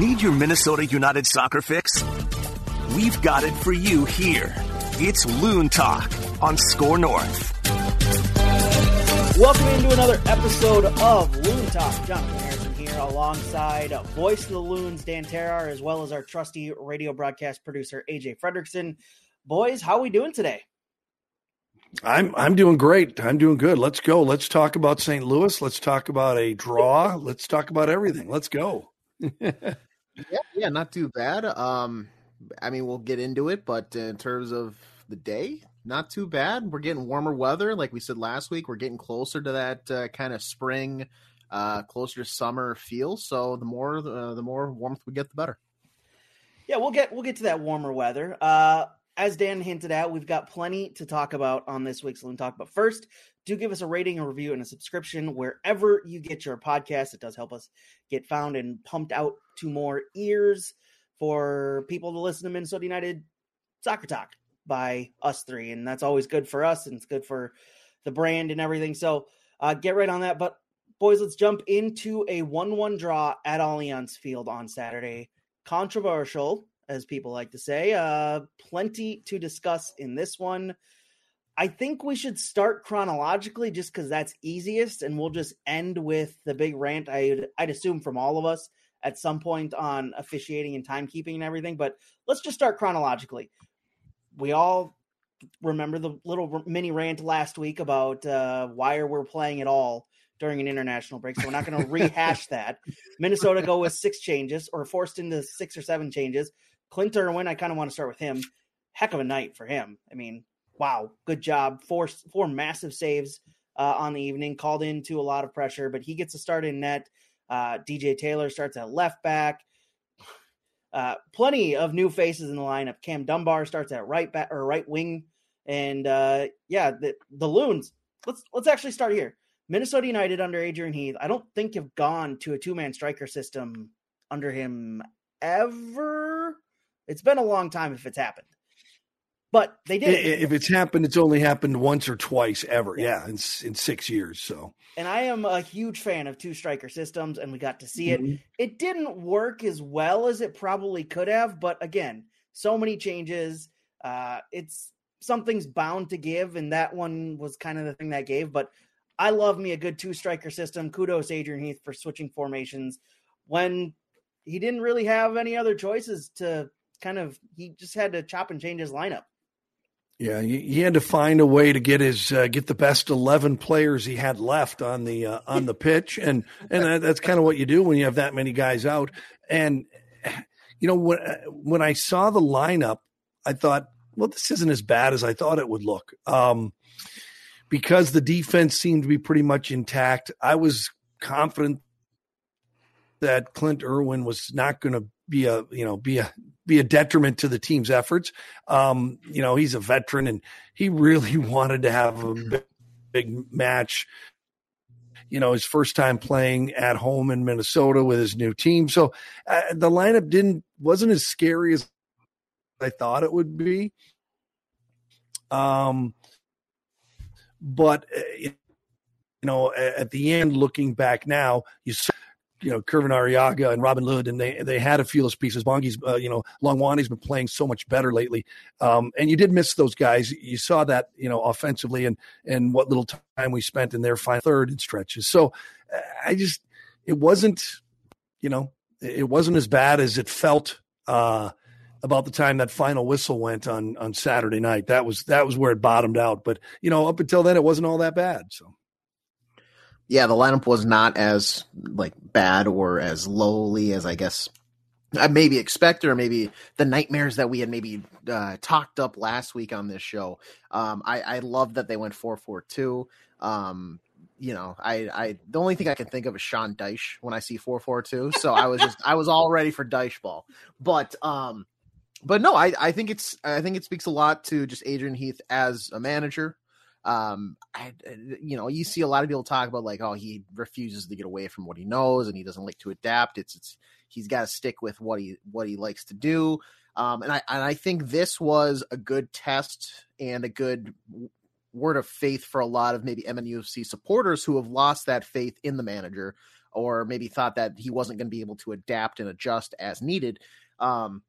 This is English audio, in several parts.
Need your Minnesota United soccer fix? We've got it for you here. It's Loon Talk on Score North. Welcome into another episode of Loon Talk. Jonathan Harrison here alongside voice of the Loons, Dan Terhaar, as well as our trusty radio broadcast producer, AJ Fredrickson. Boys, how are we doing today? I'm I'm doing great. I'm doing good. Let's go. Let's talk about St. Louis. Let's talk about a draw. Let's talk about everything. Let's go. yeah, yeah, not too bad. Um, I mean, we'll get into it, but in terms of the day, not too bad. We're getting warmer weather, like we said last week. We're getting closer to that uh, kind of spring, uh, closer to summer feel. So the more uh, the more warmth we get, the better. Yeah, we'll get we'll get to that warmer weather. As Dan hinted at, we've got plenty to talk about on this week's Loon Talk. But first, do give us a rating, a review, and a subscription wherever you get your podcast. It does help us get found and pumped out to more ears for people to listen to Minnesota United Soccer Talk by us three. And that's always good for us and it's good for the brand and everything. So uh, get right on that. But boys, let's jump into a 1 1 draw at Allianz Field on Saturday. Controversial as people like to say. Uh, plenty to discuss in this one. I think we should start chronologically just because that's easiest, and we'll just end with the big rant. I'd, I'd assume from all of us at some point on officiating and timekeeping and everything. But let's just start chronologically. We all remember the little mini rant last week about uh, why are we playing at all during an international break. So we're not going to rehash that. Minnesota go with six changes or forced into six or seven changes. Clint Irwin, I kind of want to start with him. Heck of a night for him. I mean, wow, good job. Four four massive saves uh, on the evening, called into a lot of pressure, but he gets a start in net. Uh, DJ Taylor starts at left back. Uh, plenty of new faces in the lineup. Cam Dunbar starts at right back or right wing, and uh, yeah, the, the Loons. Let's let's actually start here. Minnesota United under Adrian Heath. I don't think have gone to a two man striker system under him ever. It's been a long time if it's happened. But they did. If it's happened, it's only happened once or twice ever. Yeah, in, in six years. So. And I am a huge fan of two striker systems, and we got to see it. Mm-hmm. It didn't work as well as it probably could have, but again, so many changes. Uh, it's something's bound to give, and that one was kind of the thing that gave. But I love me a good two striker system. Kudos Adrian Heath for switching formations when he didn't really have any other choices to kind of. He just had to chop and change his lineup. Yeah, he, had to find a way to get his uh, get the best eleven players he had left on the uh, on the pitch, and and that, that's kind of what you do when you have that many guys out. And you know when when I saw the lineup, I thought, well, this isn't as bad as I thought it would look. Um, because the defense seemed to be pretty much intact, I was confident that Clint Irwin was not going to be a you know be a be a detriment to the team's efforts. Um, you know, he's a veteran and he really wanted to have a big, big match. You know, his first time playing at home in Minnesota with his new team. So uh, the lineup didn't wasn't as scary as I thought it would be. Um, but uh, you know, at the end, looking back now, you saw you know, Kervin Arriaga and Robin Lod, and they they had a few of those pieces. Bongi's, uh, you know, Hlongwane's been playing so much better lately, um, and you did miss those guys. You saw that, you know, offensively, and and what little time we spent in their final third in stretches. So, I just, it wasn't, you know, it wasn't as bad as it felt uh, about the time that final whistle went on on Saturday night. That was that was where it bottomed out. But you know, up until then, it wasn't all that bad. So yeah, the lineup was not as like bad or as lowly as I guess I maybe expect or maybe the nightmares that we had maybe uh, talked up last week on this show. Um, I, I love that they went four four two. Um, you know, I, I the only thing I can think of is Sean Dyche when I see four four two. So I was just I was all ready for Dyche ball, but um, but no, I I think it's I think it speaks a lot to just Adrian Heath as a manager um I, you know you see a lot of people talk about like oh he refuses to get away from what he knows and he doesn't like to adapt it's it's he's got to stick with what he what he likes to do um and i and i think this was a good test and a good word of faith for a lot of maybe MNUFC supporters who have lost that faith in the manager or maybe thought that he wasn't going to be able to adapt and adjust as needed. Um,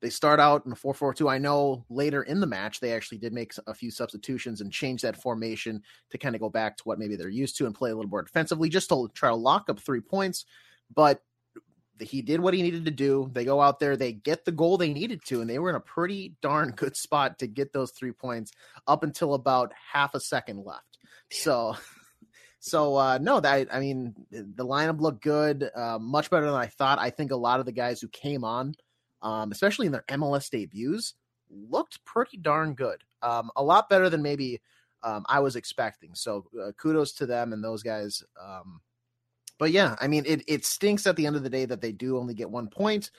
they start out in a 4-4-2. I know later in the match they actually did make a few substitutions and change that formation to kind of go back to what maybe they're used to and play a little more defensively just to try to lock up 3 points. But he did what he needed to do. They go out there, they get the goal they needed to, and they were in a pretty darn good spot to get those 3 points up until about half a second left. So so uh, no, that I mean the lineup looked good, uh, much better than I thought. I think a lot of the guys who came on um, especially in their MLS debuts, looked pretty darn good. Um, a lot better than maybe um, I was expecting. So uh, kudos to them and those guys. Um, but yeah, I mean, it, it stinks at the end of the day that they do only get one point.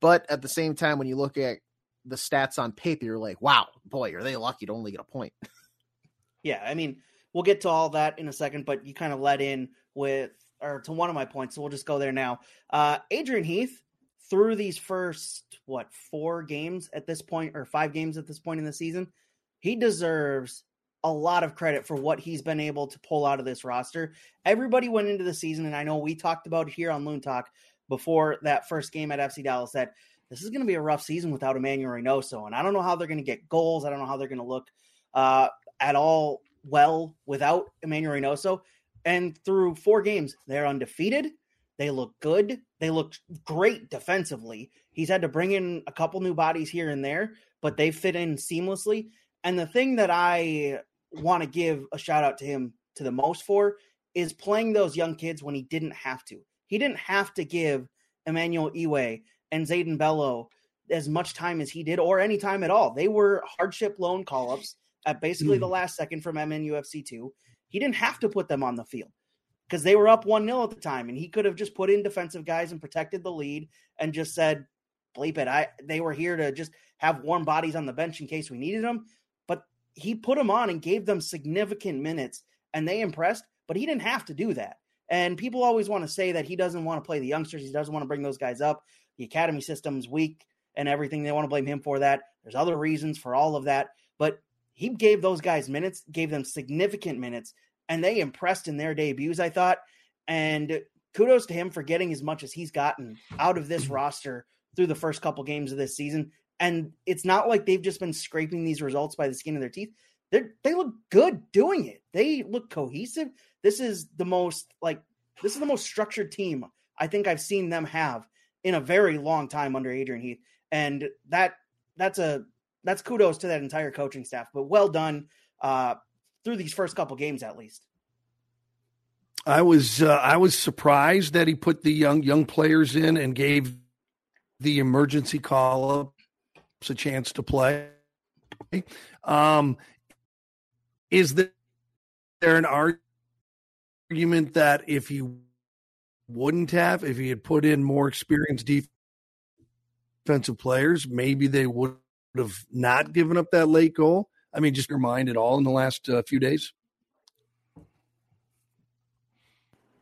But at the same time, when you look at the stats on paper, you're like, wow, boy, are they lucky to only get a point. yeah, I mean, we'll get to all that in a second, but you kind of let in with or to one of my points, so we'll just go there now. Uh, Adrian Heath through these first what four games at this point or five games at this point in the season, he deserves a lot of credit for what he's been able to pull out of this roster. Everybody went into the season, and I know we talked about here on Loon Talk before that first game at FC Dallas that this is going to be a rough season without Emmanuel Reynoso, and I don't know how they're going to get goals. I don't know how they're going to look uh, at all well without Emmanuel Reynoso. And through four games, they're undefeated. They look good. They look great defensively. He's had to bring in a couple new bodies here and there, but they fit in seamlessly. And the thing that I want to give a shout out to him to the most for is playing those young kids when he didn't have to. He didn't have to give Emmanuel Iwe and Zayden Bello as much time as he did, or any time at all. They were hardship loan call ups at basically mm. the last second from MNUFC 2. He didn't have to put them on the field because they were up 1 0 at the time. And he could have just put in defensive guys and protected the lead and just said, bleep it. I They were here to just have warm bodies on the bench in case we needed them. But he put them on and gave them significant minutes and they impressed, but he didn't have to do that. And people always want to say that he doesn't want to play the youngsters. He doesn't want to bring those guys up. The academy system's weak and everything. They want to blame him for that. There's other reasons for all of that. But he gave those guys minutes, gave them significant minutes, and they impressed in their debuts, I thought. And kudos to him for getting as much as he's gotten out of this roster through the first couple games of this season. And it's not like they've just been scraping these results by the skin of their teeth. They they look good doing it. They look cohesive. This is the most like this is the most structured team I think I've seen them have in a very long time under Adrian Heath. And that that's a that's kudos to that entire coaching staff. But well done. Uh, through these first couple games at least. I was uh, I was surprised that he put the young young players in and gave the emergency call ups a chance to play. Um, is there an argument that if he wouldn't have, if he had put in more experienced defensive players, maybe they would have not given up that late goal? I mean, just your mind at all in the last uh, few days?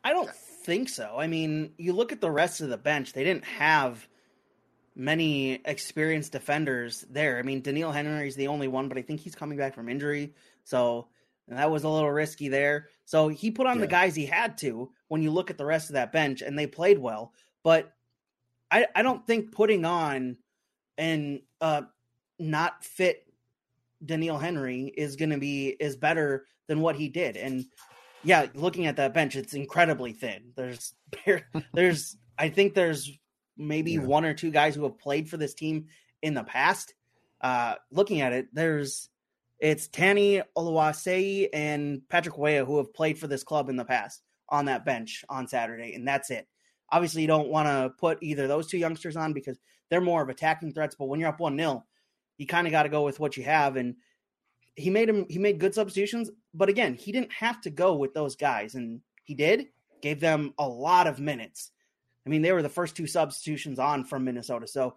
I don't think so. I mean, you look at the rest of the bench; they didn't have many experienced defenders there. I mean, Doneil Henry is the only one, but I think he's coming back from injury, so that was a little risky there. So he put on yeah. the guys he had to. When you look at the rest of that bench, and they played well, but I, I don't think putting on and uh, not fit Doneil Henry is going to be is better than what he did. And yeah, looking at that bench, it's incredibly thin. There's there's I think there's maybe yeah. one or two guys who have played for this team in the past. Uh, looking at it, there's it's Tani Oluwaseyi and Patrick Weah who have played for this club in the past on that bench on Saturday, and that's it. Obviously, you don't want to put either those two youngsters on because they're more of attacking threats. But when you're up one 0 you kind of got to go with what you have. And he made him he made good substitutions, but again, he didn't have to go with those guys, and he did. Gave them a lot of minutes. I mean, they were the first two substitutions on from Minnesota, so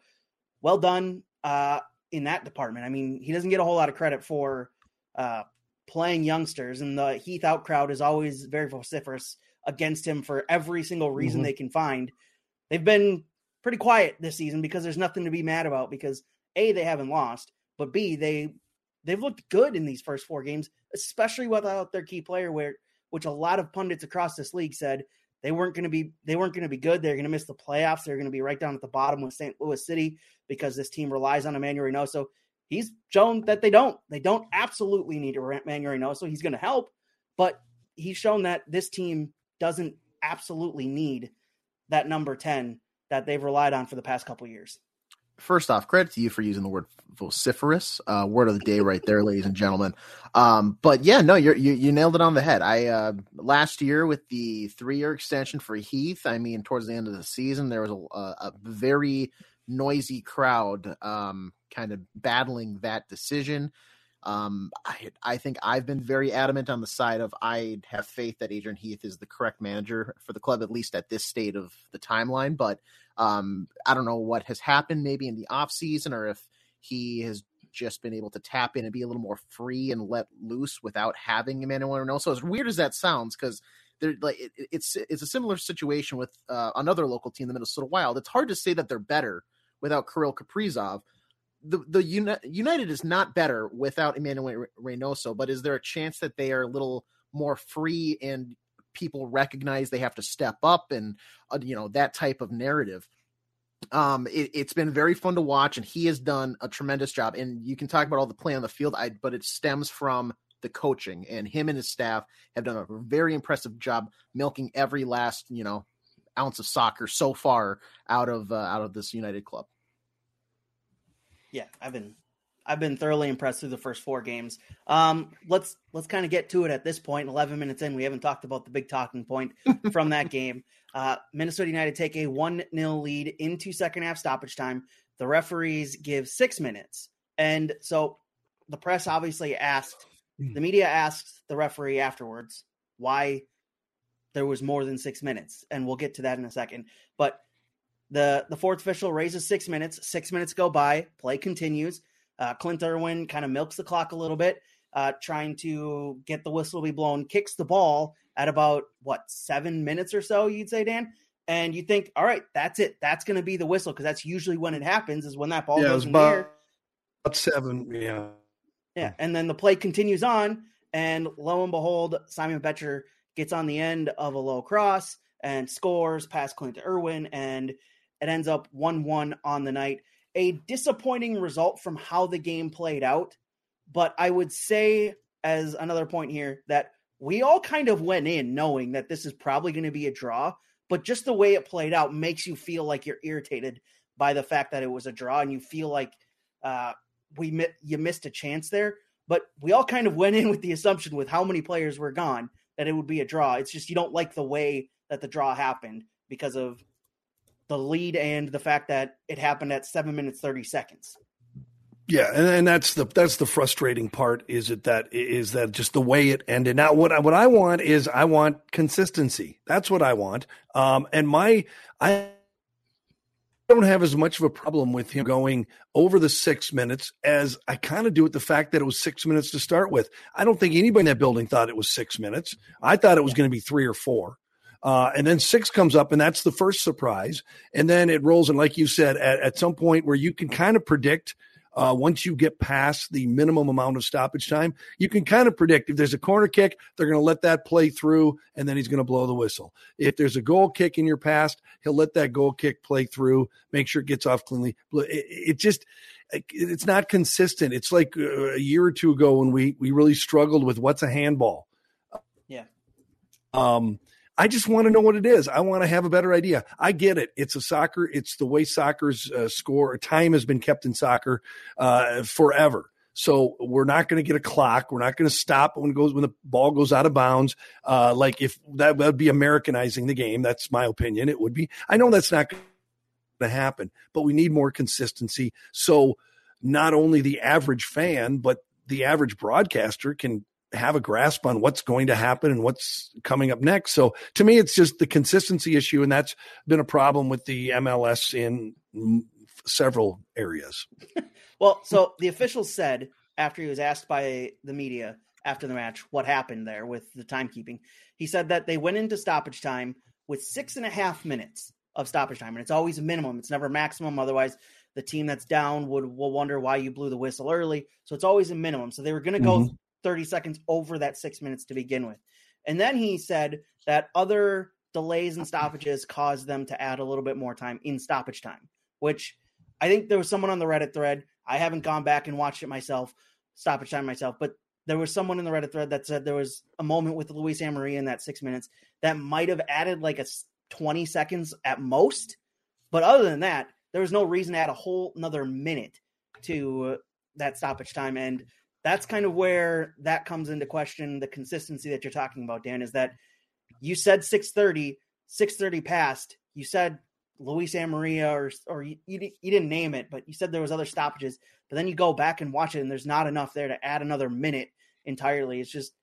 well done uh, in that department. I mean, he doesn't get a whole lot of credit for uh, playing youngsters, and the Heath out crowd is always very vociferous against him for every single reason mm-hmm. they can find. They've been pretty quiet this season because there's nothing to be mad about because a they haven't lost, but b they they've looked good in these first four games, especially without their key player, where which a lot of pundits across this league said they weren't going to be they weren't going to be good. They're going to miss the playoffs. They're going to be right down at the bottom with St. Louis City because this team relies on Emmanuel Reynoso. He's shown that they don't. They don't absolutely need Emmanuel Reynoso. He's going to help, but he's shown that this team doesn't absolutely need that number 10 that they've relied on for the past couple years first off, credit to you for using the word vociferous. Uh, word of the day, right there, ladies and gentlemen. Um, but yeah, no, you you nailed it on the head. I uh, last year with the three year extension for Heath. I mean, towards the end of the season, there was a, a very noisy crowd, um, kind of battling that decision. Um, I, I think I've been very adamant on the side of I have faith that Adrian Heath is the correct manager for the club, at least at this state of the timeline. But um, I don't know what has happened maybe in the off season or if he has just been able to tap in and be a little more free and let loose without having Emmanuel Reynoso. As weird as that sounds, because they're like it, it's it's a similar situation with uh, another local team, the Minnesota Wild. It's hard to say that they're better without Kirill Kaprizov. The the Uni- United is not better without Emmanuel Reynoso, but is there a chance that they are a little more free and people recognize they have to step up and uh, you know that type of narrative? Um it, has been very fun to watch and he has done a tremendous job. And you can talk about all the play on the field I, but it stems from the coaching and him and his staff have done a very impressive job milking every last you know ounce of soccer so far out of uh, out of this united club yeah i've been I've been thoroughly impressed through the first four games. Um, let's let's kind of get to it at this point. Eleven minutes in, we haven't talked about the big talking point from that game. Uh, Minnesota United take a one 0 lead into second half stoppage time. The referees give six minutes, and so the press obviously asked, the media asked the referee afterwards why there was more than six minutes, and we'll get to that in a second. But the the fourth official raises six minutes. Six minutes go by. Play continues. Uh, Clint Irwin kind of milks the clock a little bit, uh, trying to get the whistle to be blown, kicks the ball at about what seven minutes or so, you'd say, Dan. And you think, all right, that's it. That's going to be the whistle because that's usually when it happens is when that ball yeah, goes in about, the air. About seven, yeah. Yeah, and then the play continues on, and lo and behold, Simon Becher gets on the end of a low cross and scores past Clint Irwin, and it ends up one-one on the night a disappointing result from how the game played out. But I would say, as another point here, that we all kind of went in knowing that this is probably going to be a draw, but just the way it played out makes you feel like you're irritated by the fact that it was a draw and you feel like uh, we you missed a chance there. But we all kind of went in with the assumption with how many players were gone that it would be a draw. It's just you don't like the way that the draw happened because of the lead and the fact that it happened at seven minutes thirty seconds. Yeah, and, and that's the that's the frustrating part. Is it that is that just the way it ended? Now, what I, what I want is I want consistency. That's what I want. Um, and my I don't have as much of a problem with him going over the six minutes as I kind of do with the fact that it was six minutes to start with. I don't think anybody in that building thought it was six minutes. I thought it was going to be three or four. Uh, and then six comes up, and that's the first surprise. And then it rolls. And like you said, at, at some point where you can kind of predict uh, once you get past the minimum amount of stoppage time, you can kind of predict if there's a corner kick, they're going to let that play through, and then he's going to blow the whistle. If there's a goal kick in your past, he'll let that goal kick play through, make sure it gets off cleanly. It, it just it's not consistent. It's like uh, a year or two ago when we we really struggled with what's a handball. Yeah. Um, I just want to know what it is. I want to have a better idea. I get it. It's a soccer. It's the way soccer's uh, score. Time has been kept in soccer uh, forever. So we're not going to get a clock. We're not going to stop when goes when the ball goes out of bounds. Uh, like if that would be Americanizing the game. That's my opinion. It would be. I know that's not going to happen, but we need more consistency. So not only the average fan, but the average broadcaster can have a grasp on what's going to happen and what's coming up next. So to me, it's just the consistency issue, and that's been a problem with the MLS in several areas. well, so the official said after he was asked by the media after the match what happened there with the timekeeping, he said that they went into stoppage time with six and a half minutes of stoppage time, and it's always a minimum. It's never maximum. Otherwise, the team that's down would will wonder why you blew the whistle early. So it's always a minimum. So they were going to mm-hmm. Go 30 seconds over that six minutes to begin with. And then he said that other delays and stoppages caused them to add a little bit more time in stoppage time, which I think there was someone on the Reddit thread. I haven't gone back and watched it myself, stoppage time myself, but there was someone in the Reddit thread that said there was a moment with Luis Amarilla in that six minutes that might have added like a 20 seconds at most. But other than that, there was no reason to add a whole another minute to that stoppage time. And that's kind of where that comes into question. The consistency that you're talking about, Dan, is that you said 630, 630 passed. You said Luis Amarilla or or you, you, you didn't name it, but you said there was other stoppages. But then you go back and watch it, and there's not enough there to add another minute entirely. It's just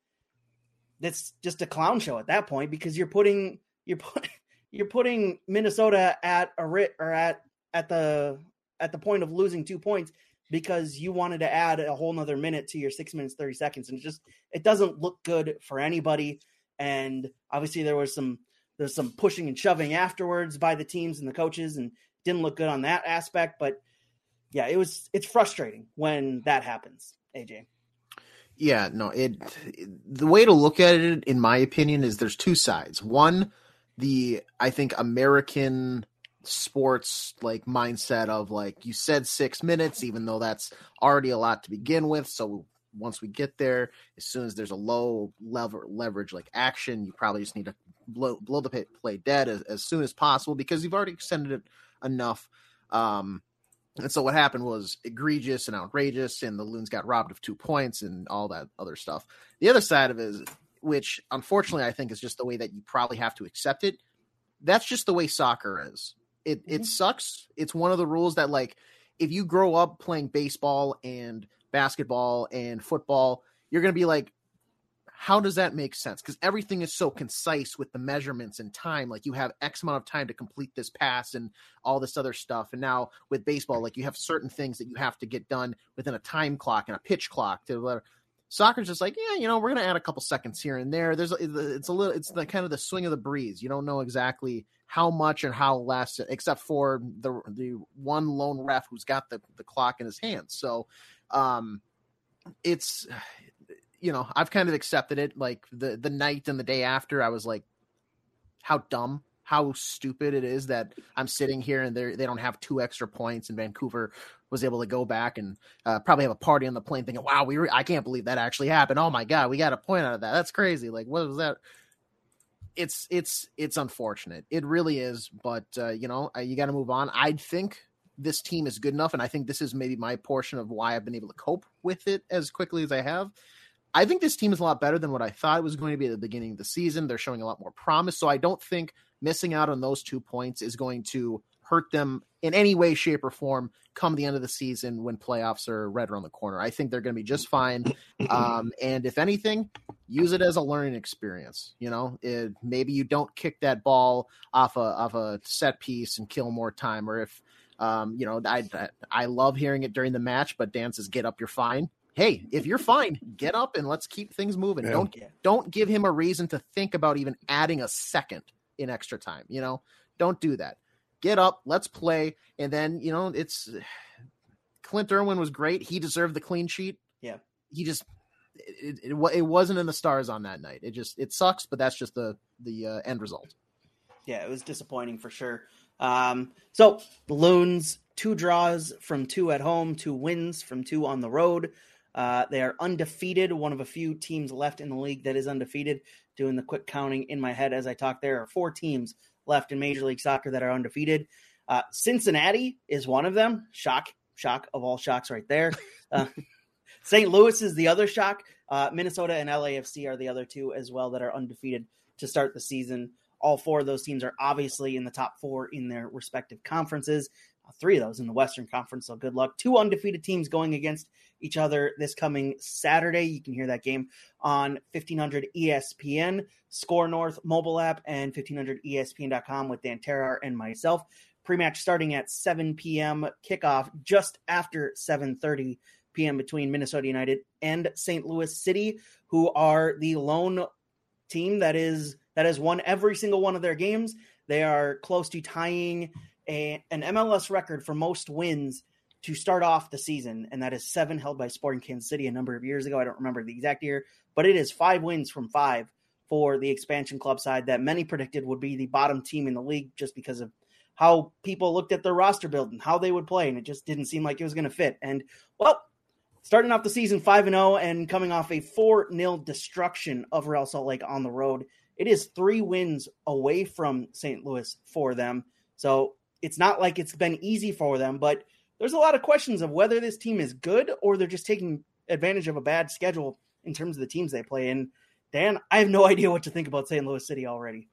that's just a clown show at that point because you're putting you're put, you're putting Minnesota at a writ or at at the at the point of losing two points because you wanted to add a whole nother minute to your six minutes 30 seconds and it just it doesn't look good for anybody. And obviously there was some there's some pushing and shoving afterwards by the teams and the coaches and didn't look good on that aspect. But yeah it was it's frustrating when that happens aj yeah no it the way to look at it in my opinion is there's two sides. One the i think american sports like mindset of like you said six minutes even though that's already a lot to begin with. So once we get there as soon as there's a low lever leverage like action you probably just need to blow blow the play dead as, as soon as possible because you've already extended it enough. Um and so what happened was egregious and outrageous and the loons got robbed of two points and all that other stuff. The other side of it is which unfortunately i think is just the way that you probably have to accept it that's just the way soccer is it mm-hmm. it sucks. It's one of the rules that like if you grow up playing baseball and basketball and football, you're going to be like how does that make sense? Because everything is so concise with the measurements and time. Like you have X amount of time to complete this pass and all this other stuff. And now with baseball, like you have certain things that you have to get done within a time clock and a pitch clock to whatever. Soccer's just like, yeah, you know, we're going to add a couple seconds here and there. There's, it's a little, it's the kind of the swing of the breeze. You don't know exactly how much and how less, except for the the one lone ref who's got the the clock in his hands. So, um, it's you know I've kind of accepted it. Like the the night and the day after, I was like, how dumb. How stupid it is that I'm sitting here and they they don't have two extra points, and Vancouver was able to go back and uh, probably have a party on the plane, thinking, "Wow, we re- I can't believe that actually happened. Oh my god, we got a point out of that. That's crazy. Like, what was that? It's it's it's unfortunate. It really is, but uh, you know, you got to move on. I think this team is good enough, and I think this is maybe my portion of why I've been able to cope with it as quickly as I have. I think this team is a lot better than what I thought it was going to be at the beginning of the season. They're showing a lot more promise, so I don't think missing out on those two points is going to hurt them in any way, shape, or form come the end of the season when playoffs are right around the corner. I think they're going to be just fine. Um, and if anything, use it as a learning experience. You know, it, maybe you don't kick that ball off a off a set piece and kill more time, or if um, you know, I I love hearing it during the match, but Dan says, "Get up, you're fine." Hey, if you're fine, get up and let's keep things moving. Yeah. Don't don't give him a reason to think about even adding a second in extra time. You know, don't do that get up, let's play. And then, you know, it's Clint Irwin was great. He deserved the clean sheet. Yeah. He just, it, it, it wasn't in the stars on that night. It just, it sucks, but that's just the, the uh, end result. Yeah, it was disappointing for sure. Um, so the Loons, two draws from two at home, two wins from two on the road. Uh, they are undefeated, one of a few teams left in the league that is undefeated. Doing the quick counting in my head as I talk, there are four teams left in Major League Soccer that are undefeated. Uh, Cincinnati is one of them. Shock, shock of all shocks, right there. Uh, St. Louis is the other shock. Uh, Minnesota and LAFC are the other two as well that are undefeated to start the season. All four of those teams are obviously in the top four in their respective conferences. Three of those in the Western Conference, so good luck. Two undefeated teams going against each other this coming Saturday. You can hear that game on 1500 ESPN, Score North mobile app, and 1500ESPN.com with Dan Terhaar and myself. Pre-match starting at 7 p.m. Kickoff just after 7:30 p.m. between Minnesota United and St. Louis City, who are the lone team that is that has won every single one of their games. They are close to tying a, an MLS record for most wins to start off the season, and that is seven held by Sporting Kansas City a number of years ago. I don't remember the exact year, but it is five wins from five for the expansion club side that many predicted would be the bottom team in the league just because of how people looked at their roster build and how they would play, and it just didn't seem like it was going to fit. And well, starting off the season five and zero, and coming off a four 0 destruction of Real Salt Lake on the road, it is three wins away from St. Louis for them. So it's not like it's been easy for them, but there's a lot of questions of whether this team is good or they're just taking advantage of a bad schedule in terms of the teams they play. And Dan, I have no idea what to think about St. Louis City already.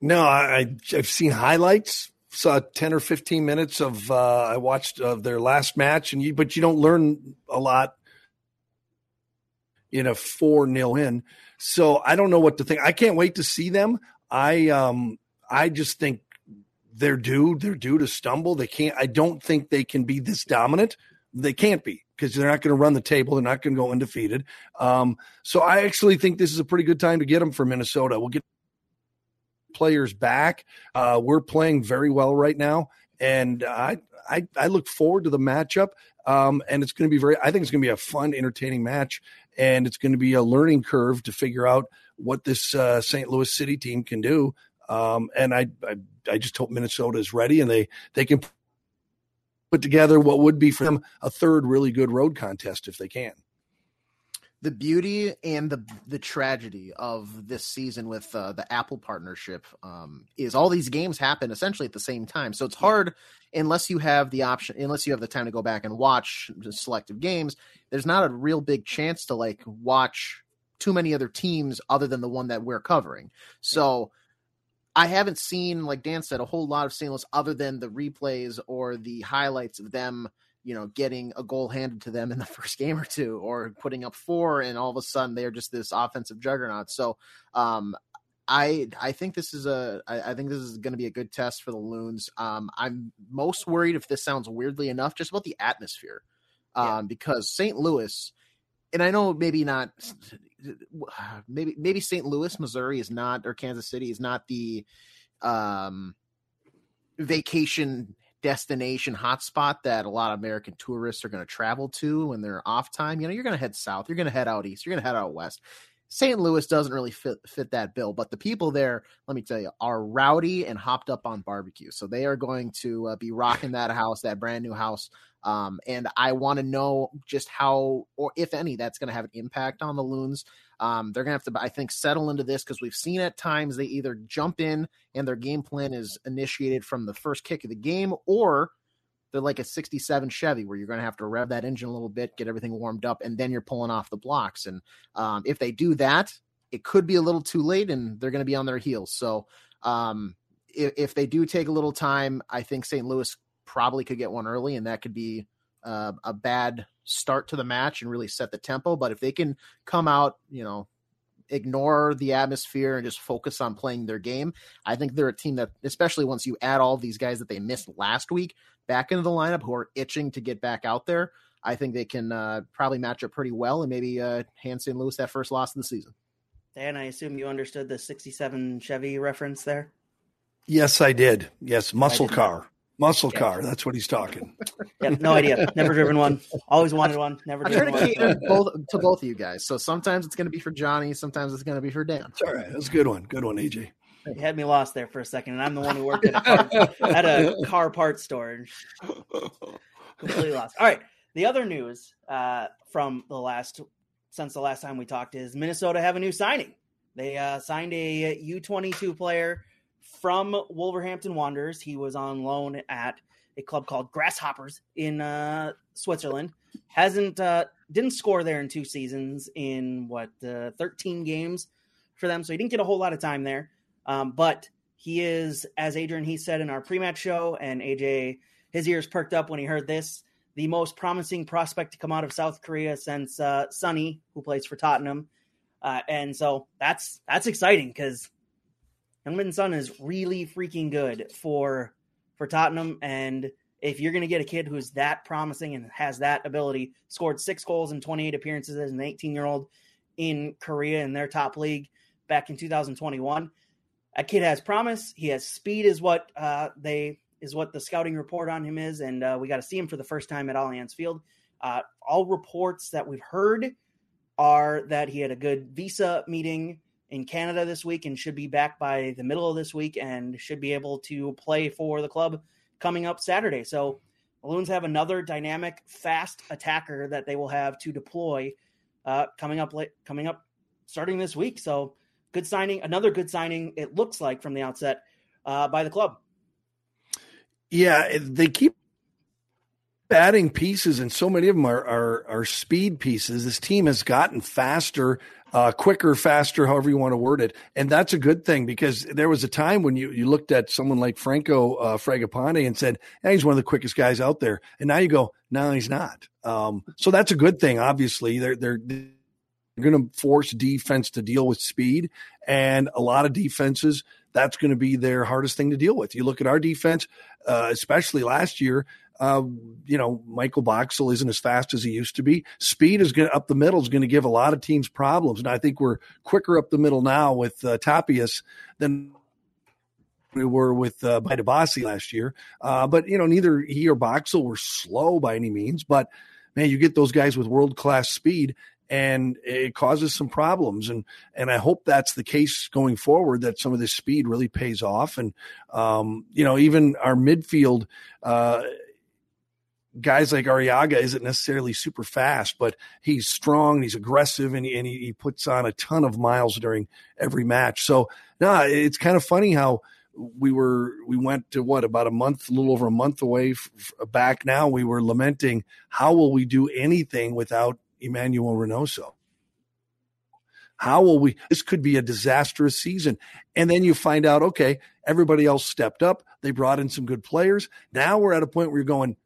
No, I, I've seen highlights. Saw ten or fifteen minutes of uh, I watched of their last match, and you but you don't learn a lot in a four nil in. So I don't know what to think. I can't wait to see them. I um I just think they're due. They're due to stumble. They can't. I don't think they can be this dominant. They can't be because they're not going to run the table. They're not going to go undefeated. Um, so I actually think this is a pretty good time to get them for Minnesota. We'll get players back. Uh, we're playing very well right now, and I I, I look forward to the matchup. Um, and it's going to be very. I think it's going to be a fun, entertaining match, and it's going to be a learning curve to figure out what this uh, St. Louis City team can do. Um, and I, I I just hope Minnesota is ready and they they can put together what would be for them a third really good road contest if they can. The beauty and the the tragedy of this season with uh, the Apple partnership um, is all these games happen essentially at the same time. So it's hard unless you have the option, unless you have the time to go back and watch the selective games. There's not a real big chance to like watch too many other teams other than the one that we're covering. So. Yeah I haven't seen, like Dan said, a whole lot of St. Louis other than the replays or the highlights of them, you know, getting a goal handed to them in the first game or two, or putting up four, and all of a sudden they're just this offensive juggernaut. So, um, I I think this is a I, I think this is going to be a good test for the Loons. Um, I'm most worried if this sounds weirdly enough, just about the atmosphere, um, yeah. because St. Louis, and I know maybe not maybe maybe St. Louis, Missouri is not or Kansas City is not the um vacation destination hotspot that a lot of American tourists are going to travel to when they're off time. You know, you're going to head south, you're going to head out east, you're going to head out west. St. Louis doesn't really fit fit that bill, but the people there, let me tell you, are rowdy and hopped up on barbecue. So they are going to uh, be rocking that house, that brand new house. Um, and I want to know just how, or if any, that's going to have an impact on the loons. Um, they're going to have to, I think, settle into this because we've seen at times they either jump in and their game plan is initiated from the first kick of the game, or they're like a 67 Chevy where you're going to have to rev that engine a little bit, get everything warmed up, and then you're pulling off the blocks. And um, if they do that, it could be a little too late and they're going to be on their heels. So um, if, if, they do take a little time, I think St. Louis probably could get one early, and that could be uh, a bad start to the match and really set the tempo. But if they can come out, you know, ignore the atmosphere and just focus on playing their game, I think they're a team that, especially once you add all these guys that they missed last week, back into the lineup who are itching to get back out there, I think they can uh, probably match up pretty well and maybe uh, hand St. Louis that first loss of the season. Dan, I assume you understood the 67 Chevy reference there? Yes, I did. Yes, muscle car. Muscle yeah. car. That's what he's talking. yeah, no idea. Never driven one. Always wanted one. Never. I try to cater both to both of you guys. So sometimes it's going to be for Johnny. Sometimes it's going to be for Dan. It's all right. That's a good one. Good one, AJ. You had me lost there for a second, and I'm the one who worked at a car, at a car parts store. Completely lost. All right. The other news uh, from the last since the last time we talked is Minnesota have a new signing. They uh, signed a U22 player from Wolverhampton Wanderers. He was on loan at a club called Grasshoppers in uh, Switzerland. Hasn't uh, didn't score there in two seasons in what uh, 13 games for them, so he didn't get a whole lot of time there. Um, but he is, as Adrian he said in our pre-match show, and AJ his ears perked up when he heard this. The most promising prospect to come out of South Korea since uh, Sonny, who plays for Tottenham, uh, and so that's that's exciting because Heung-min Son is really freaking good for for Tottenham, and if you're going to get a kid who's that promising and has that ability, scored six goals in 28 appearances as an 18 year old in Korea in their top league back in 2021 a kid has promise. He has speed, is what uh, they is what the scouting report on him is, and uh, we got to see him for the first time at Allianz Field. Uh, all reports that we've heard are that he had a good visa meeting in Canada this week and should be back by the middle of this week and should be able to play for the club coming up Saturday. So Loons have another dynamic, fast attacker that they will have to deploy uh, coming up late, coming up starting this week. So good signing, another good signing. It looks like from the outset uh, by the club. Yeah, they keep adding pieces, and so many of them are, are, are speed pieces. This team has gotten faster, uh, quicker, faster, however you want to word it, and that's a good thing because there was a time when you you looked at someone like Franco uh, Fragapane and said, hey, "He's one of the quickest guys out there," and now you go, "No, he's not." Um, so that's a good thing. Obviously, they're they're going to force defense to deal with speed, and a lot of defenses that's going to be their hardest thing to deal with. You look at our defense, uh, especially last year. Uh, you know, Michael Boxall isn't as fast as he used to be. Speed is going up the middle is going to give a lot of teams problems, and I think we're quicker up the middle now with uh, Tapias than we were with uh, by Dibassy last year. Uh, but you know, neither he or Boxall were slow by any means. But man, you get those guys with world class speed, and it causes some problems. And and I hope that's the case going forward. That some of this speed really pays off. And um, you know, even our midfield. Uh, guys like Arriaga isn't necessarily super fast, but he's strong, he's aggressive, and, he, and he, puts on a ton of miles during every match. So, nah, it's kind of funny how we were we went to what about a month, a little over a month away f- back now. We were lamenting how will we do anything without Emmanuel Reynoso? How will we? This could be a disastrous season. And then you find out, okay, everybody else stepped up. They brought in some good players. Now we're at a point where you're going,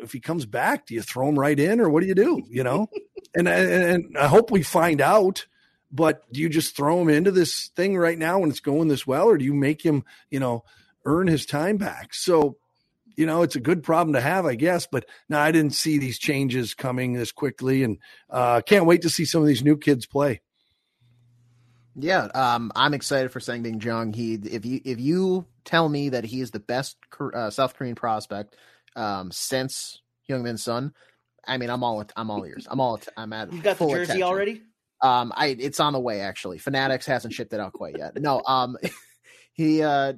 if he comes back, do you throw him right in or what do you do? You know? and, and I hope we find out. But do you just throw him into this thing right now when it's going this well, or do you make him, you know, earn his time back? So you know, it's a good problem to have, I guess. But no, I didn't see these changes coming this quickly, and uh, can't wait to see some of these new kids play. Yeah, um, I'm excited for Sang-Bin Jeong. He, if you if you tell me that he is the best uh, South Korean prospect um, since Heung-min Son, I mean, I'm all I'm all ears. I'm all I'm at. You got the jersey attention. already? Um, I it's on the way actually. Fanatics hasn't shipped it out quite yet. No, um, he uh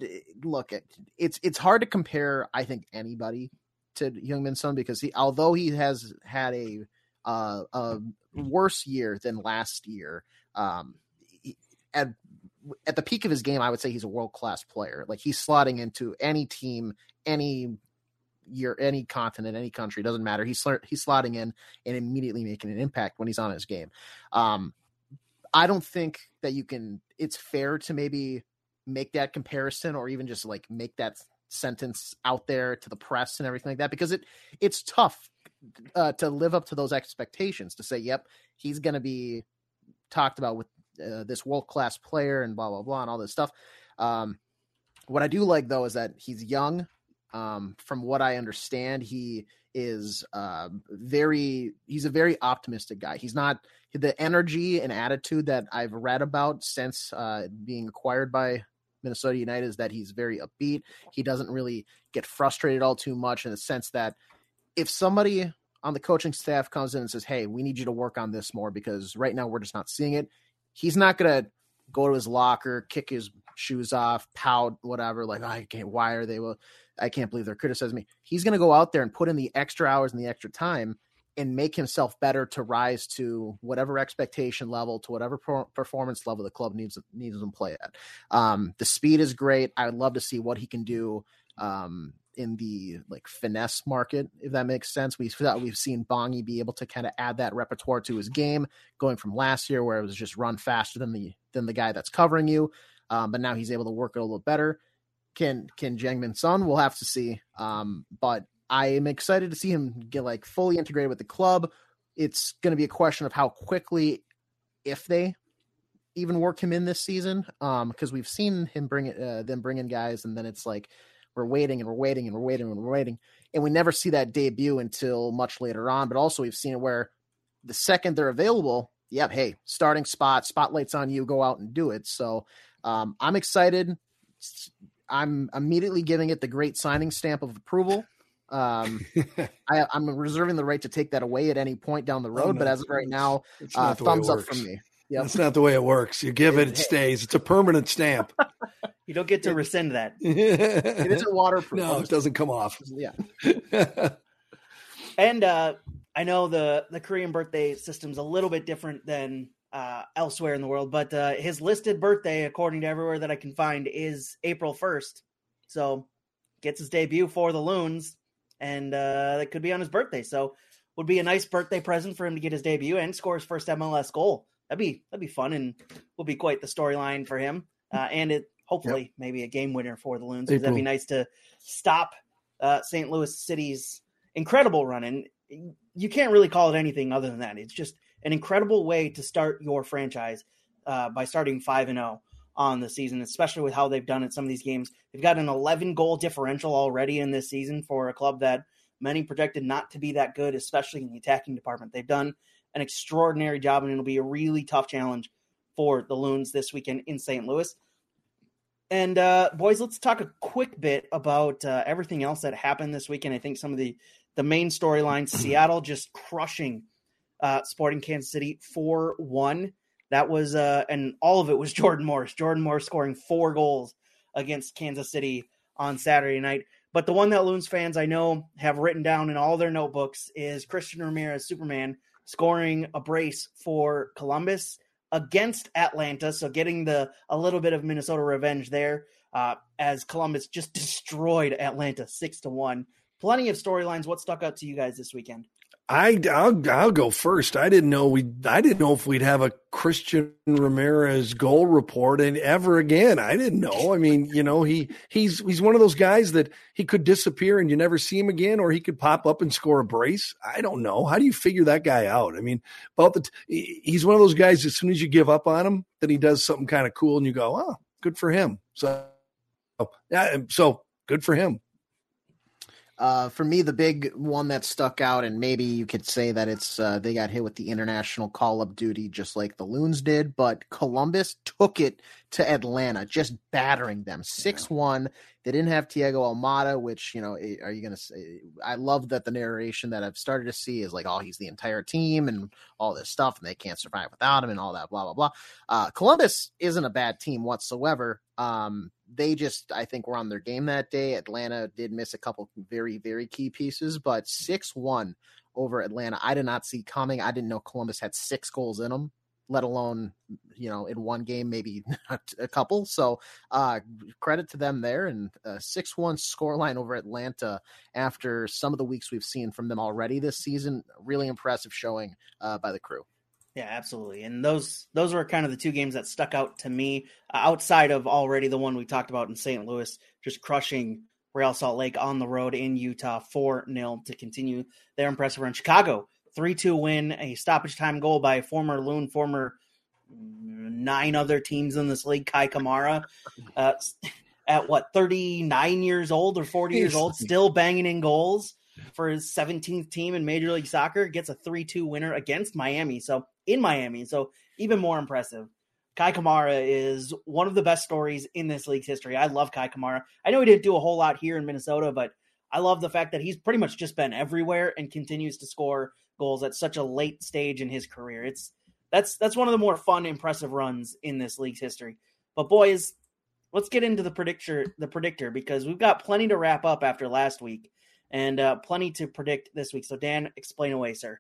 look it's it's hard to compare i think anybody to Heung-min Son because he although he has had a uh a worse year than last year um he, at at the peak of his game i would say he's a world class player like he's slotting into any team any year any continent any country doesn't matter. He's he's slotting in and immediately making an impact when he's on his game. Um i don't think that you can it's fair to maybe make that comparison or even just like make that sentence out there to the press and everything like that because it it's tough uh, to live up to those expectations to say yep he's going to be talked about with uh, this world class player and blah blah blah and all this stuff. Um, what i do like though is that he's young um, from what i understand he is uh, very he's a very optimistic guy he's not the energy and attitude that i've read about since uh, being acquired by Minnesota United is that he's very upbeat. He doesn't really get frustrated all too much in the sense that if somebody on the coaching staff comes in and says, "Hey, we need you to work on this more because right now we're just not seeing it," he's not gonna go to his locker, kick his shoes off, pout, whatever. Like, oh, I can't. Why are they? Well, I can't believe they're criticizing me. He's gonna go out there and put in the extra hours and the extra time and make himself better to rise to whatever expectation level, to whatever performance level the club needs needs him to play at. Um, the speed is great. I would love to see what he can do um, in the like finesse market, if that makes sense. We've we've seen Bongi be able to kind of add that repertoire to his game, going from last year where it was just run faster than the than the guy that's covering you, um, but now he's able to work it a little better. Can can Jangmin Sun? We'll have to see. Um, but I am excited to see him get like fully integrated with the club. It's going to be a question of how quickly, if they even work him in this season, um, because we've seen him bring it, uh, them bring in guys, and then it's like we're waiting and we're waiting and we're waiting and we're waiting, and we never see that debut until much later on. But also, we've seen it where the second they're available, yep, hey, starting spot, spotlights on you, go out and do it. So um, I'm excited. I'm immediately giving it the great signing stamp of approval. Um, I, am reserving the right to take that away at any point down the oh, road, oh, no, but as of right now, uh, thumbs up from me. Yep. That's not the way it works. You give it, it stays. It's a permanent stamp. you don't get to rescind that. it isn't waterproof. No, it doesn't come off. Yeah. and uh, I know the the Korean birthday system's a little bit different than uh, elsewhere in the world, but uh, his listed birthday, according to everywhere that I can find, is April first. So gets his debut for the Loons, and uh, that could be on his birthday. So would be a nice birthday present for him to get his debut and score his first MLS goal. That'd be that'd be fun and will be quite the storyline for him. Uh, and it hopefully yep. maybe a game winner for the Loons. That'd be nice to stop uh, St. Louis City's incredible run. And you can't really call it anything other than that. It's just an incredible way to start your franchise uh, by starting five and zero oh on the season, especially with how they've done it. Some of these games, they've got an 11 goal differential already in this season for a club that many projected not to be that good, especially in the attacking department. They've done an extraordinary job, and it'll be a really tough challenge for the Loons this weekend in St. Louis. And uh, boys, let's talk a quick bit about uh, everything else that happened this weekend. I think some of the the main storylines: Seattle just crushing uh, Sporting Kansas City four one. That was uh, and all of it was Jordan Morris. Jordan Morris scoring four goals against Kansas City on Saturday night. But the one that Loons fans I know have written down in all their notebooks is Christian Ramirez, Superman, scoring a brace for Columbus against Atlanta. So getting the a little bit of Minnesota revenge there, uh, as Columbus just destroyed Atlanta six to one. Plenty of storylines. What stuck out to you guys this weekend? I I'll, I'll go first. I didn't know we I didn't know if we'd have a Christian Ramirez goal report and ever again. I didn't know. I mean, you know, he he's he's one of those guys that he could disappear and you never see him again, or he could pop up and score a brace. I don't know. How do you figure that guy out? I mean, about the t- he's one of those guys. As soon as you give up on him, then he does something kind of cool, and you go, "Oh, good for him." So, oh, yeah, so good for him. Uh, for me, the big one that stuck out, and maybe you could say that it's uh, they got hit with the international call up duty just like the Loons did, but Columbus took it to Atlanta, just battering them six one. They didn't have Thiago Almada, which you know, eh, are you going to say? I love that the narration that I've started to see is like, oh, he's the entire team and all this stuff, and they can't survive without him, and all that, blah blah blah. Uh, Columbus isn't a bad team whatsoever. Um, they just I think were on their game that day. Atlanta did miss a couple very very key pieces, but six one over Atlanta. I did not see coming. I didn't know Columbus had six goals in them, let alone you know in one game maybe a couple. So uh, credit to them there and six one scoreline over Atlanta after some of the weeks we've seen from them already this season. Really impressive showing uh, by the crew. Yeah, absolutely. And those those were kind of the two games that stuck out to me uh, outside of already the one we talked about in St. Louis, just crushing Real Salt Lake on the road in Utah 4 0 to continue their impressive run. Chicago 3 2 win, a stoppage time goal by former Loon, former nine other teams in this league, Kei Kamara. Uh, at what, 39 years old or 40 years old, still banging in goals for his 17th team in Major League Soccer, gets a 3 2 winner against Miami. So in Miami. So even more impressive. Kei Kamara is one of the best stories in this league's history. I love Kei Kamara. I know he didn't do a whole lot here in Minnesota, but I love the fact that he's pretty much just been everywhere and continues to score goals at such a late stage in his career. It's that's that's one of the more fun, impressive runs in this league's history. But boys, let's get into the predictor the predictor because we've got plenty to wrap up after last week and uh, plenty to predict this week. So Dan, explain away, sir.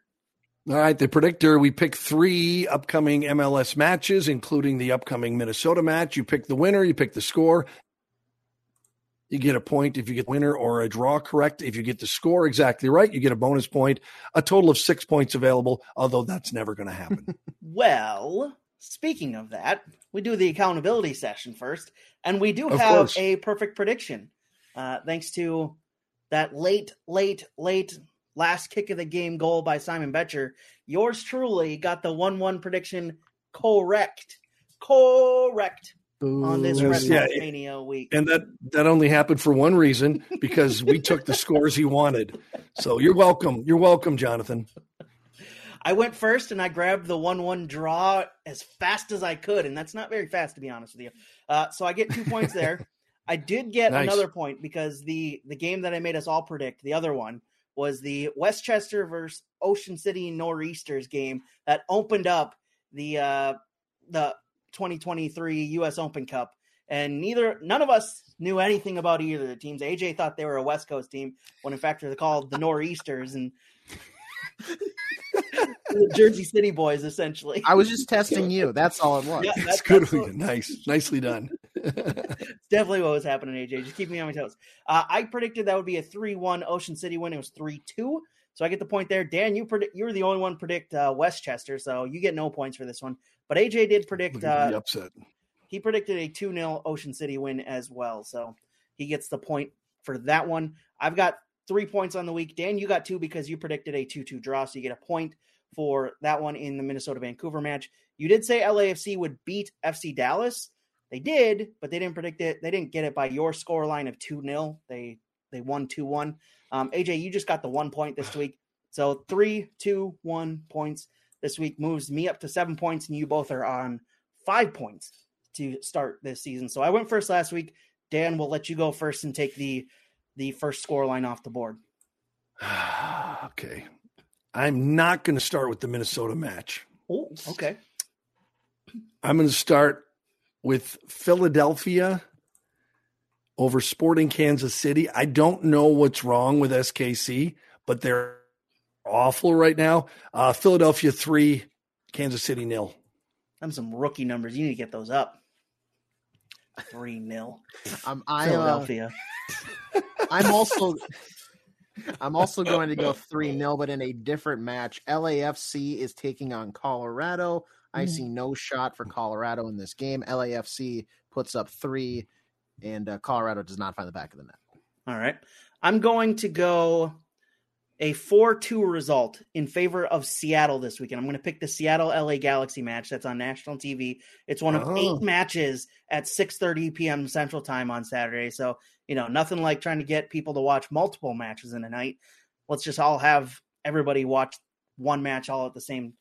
All right, the predictor. We pick three upcoming MLS matches, including the upcoming Minnesota match. You pick the winner, you pick the score. You get a point if you get the winner or a draw correct. If you get the score exactly right, you get a bonus point. A total of six points available, although that's never going to happen. well, speaking of that, we do the accountability session first, and we do of have course. a perfect prediction. Uh, thanks to that late, late, late last kick of the game goal by Simon Becher. Yours truly got the 1 1 prediction correct. Correct. On this WrestleMania yeah, week, and that that only happened for one reason because we took the scores he wanted. So you're welcome. You're welcome, Jonathan. I went first and I grabbed the one-one draw as fast as I could, and that's not very fast to be honest with you. Uh, so I get two points there. I did get nice. another point because the the game that I made us all predict, the other one, was the Westchester versus Ocean City Nor'easters game that opened up the uh, the 2023 U.S. Open Cup, and neither none of us knew anything about either of the teams. AJ thought they were a West Coast team when in fact they're called the Nor'easters and the Jersey City boys, essentially. I was just testing you. That's all it was. Yeah, That's that's good. what- nice, nicely done. It's definitely what was happening, AJ. Just keep me on my toes. Uh, I predicted that would be a three-one Ocean City win. It was three-two, so I get the point there. Dan, you predict you were the only one to predict uh, Westchester, so you get no points for this one. But AJ did predict. The Uh, upset. he predicted a two 0 Ocean City win as well, so he gets the point for that one. I've got three points on the week. Dan, you got two because you predicted a two-two draw, so you get a point for that one in the Minnesota Vancouver match. You did say LAFC would beat FC Dallas. They did, but they didn't predict it. They didn't get it by your score line of 2 0. They they won 2 1. Um, AJ, you just got the one point this week. So three, two, one points this week moves me up to seven points, and you both are on five points to start this season. So I went first last week. Dan will let you go first and take the the first score line off the board. okay. I'm not going to start with the Minnesota match. Oh, okay. I'm going to start with Philadelphia over Sporting Kansas City. I don't know what's wrong with SKC, but they're awful right now. Uh, Philadelphia three, Kansas City nil. I'm some rookie numbers. You need to get those up. Three nil. Um, I, uh, Philadelphia. I'm also I'm also going to go 3 0, but in a different match. LAFC is taking on Colorado. I see no shot for Colorado in this game. LAFC puts up three, and uh, Colorado does not find the back of the net. All right. I'm going to go a 4 2 result in favor of Seattle this weekend. I'm going to pick the Seattle LA Galaxy match that's on national TV. It's one of Oh. eight matches at 6:30 p.m. Central Time on Saturday. So, you know, nothing like trying to get people to watch multiple matches in a night. Let's just all have everybody watch one match all at the same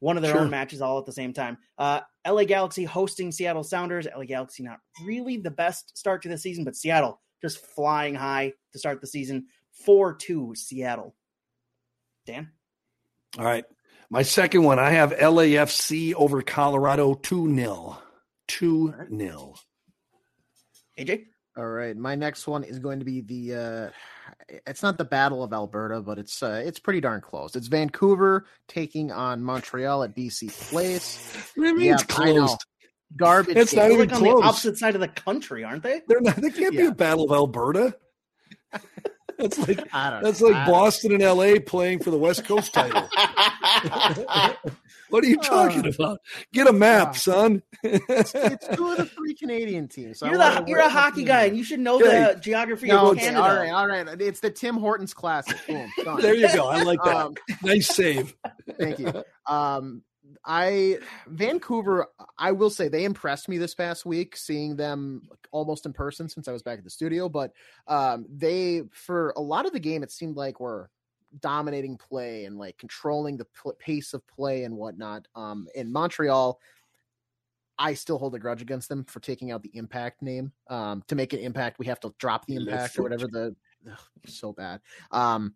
one of their Sure. own matches all at the same time. Uh, LA Galaxy hosting Seattle Sounders. LA Galaxy not really the best start to the season, but Seattle just flying high to start the season. 4 2 Seattle. Dan? All right. My second one, I have LAFC over Colorado 2 0. 2 0. AJ? All right, my next one is going to be the. Uh, it's not the Battle of Alberta, but it's uh, it's pretty darn close. It's Vancouver taking on Montreal at BC Place. What do you mean Yeah, it's I know. closed? Garbage. It's not game. They're even like on the opposite side of the country, aren't they? They're not, they can't be a battle of Alberta. That's like I don't. that's like I- Boston and LA playing for the West Coast title. What are you talking Uh, about? Get a map, uh, son. it's two of the three Canadian teams. So you're the, you're a hockey you. guy, and you should know Okay. the geography No, of okay, Canada. all right, all right. It's the Tim Hortons Classic. Boom, there you go. I like that. Um, nice save. Thank you. Um, I Vancouver. I will say they impressed me this past week, seeing them almost in person since I was back at the studio. But um, they, for a lot of the game, it seemed like were dominating play and like controlling the pl- pace of play and whatnot. Um, in Montreal, I still hold a grudge against them for taking out the Impact name. Um, to make an Impact, we have to drop the Impact or whatever the ugh, so bad. Um,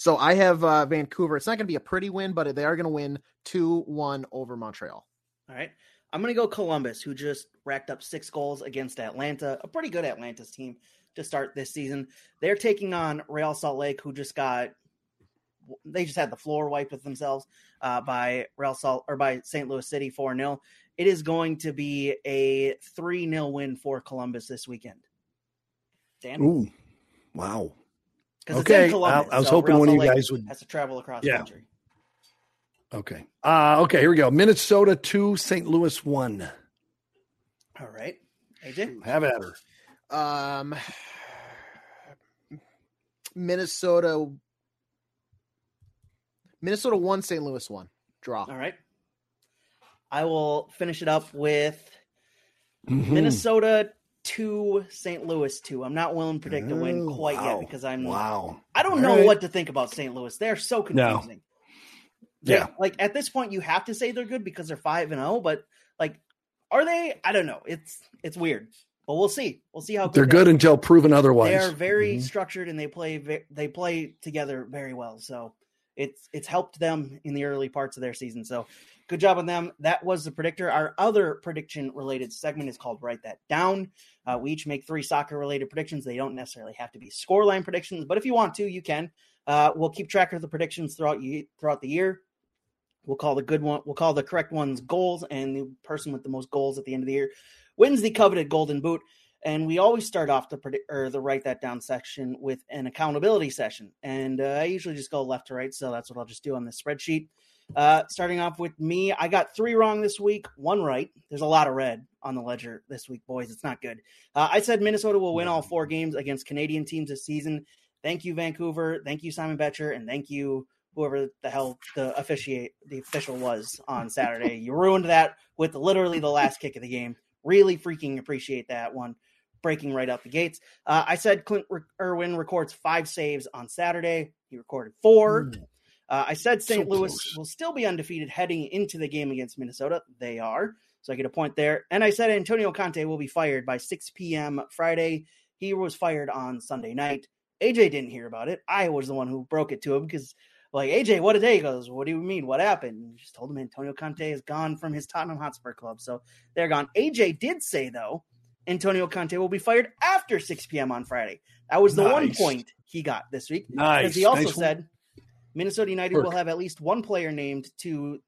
so I have uh, Vancouver. It's not going to be a pretty win, but they are going to win two one over Montreal. All right. I'm going to go Columbus, who just racked up six goals against Atlanta, a pretty good Atlanta's team to start this season. They're taking on Real Salt Lake, who just got they just had the floor wiped with themselves uh, by Real Salt or by St. Louis City 4 0. It is going to be a 3 0 win for Columbus this weekend. Dan? Ooh, wow. Because okay, it's in Columbus. I- I was so hoping one of you Lake guys would- has to travel across Yeah. country. Okay. Uh, okay, here we go. Minnesota 2, St. Louis 1. All right. AJ? Have at her. Um, Minnesota, Minnesota one, St. Louis one. Draw. All right. I will finish it up with Mhm. Minnesota two, St. Louis two. I'm not willing to predict a win Oh, quite wow. yet because I'm Wow. I don't All know right. what to think about St. Louis. They're so No. confusing. They- Yeah. like at this point, you have to say they're good because they're five and zero. But like, are they? I don't know. It's it's weird, but we'll see. We'll see how good They're they good are. until proven otherwise. They are very Mhm. structured and they play they play together very well. So it's it's helped them in the early parts of their season. So good job on them. That was the predictor. Our other prediction related segment is called Write That Down. Uh, we each make three soccer related predictions. They don't necessarily have to be scoreline predictions, but if you want to, you can. Uh, we'll keep track of the predictions throughout you throughout the year. We'll call the good one. We'll call the correct ones goals, and the person with the most goals at the end of the year wins the coveted golden boot. And we always start off the or the write that down section with an accountability session. And uh, I usually just go left to right, so that's what I'll just do on this spreadsheet. Uh, starting off with me, I got three wrong this week, one right. There's a lot of red on the ledger this week, boys. It's not good. Uh, I said Minnesota will win all four games against Canadian teams this season. Thank you, Vancouver. Thank you, Simon Becher, and thank you, whoever the hell the officiate the official was on Saturday. you ruined that with literally the last kick of the game. Really freaking appreciate that one breaking right out the gates. Uh, I said Clint Irwin records five saves on Saturday. He recorded four. Mm. Uh, I said St. So Louis close. will still be undefeated heading into the game against Minnesota. They are. So I get a point there. And I said Antonio Conte will be fired by 6 p.m. Friday. He was fired on Sunday night. AJ didn't hear about it. I was the one who broke it to him because, like, AJ, what a day? He goes, What do you mean? What happened? And just told him Antonio Conte is gone from his Tottenham Hotspur club. So they're gone. AJ did say, though, Antonio Conte will be fired after 6 p.m. on Friday. That was the nice. one point he got this week. Nice. Because he also nice said Minnesota United Work. will have at least one player named to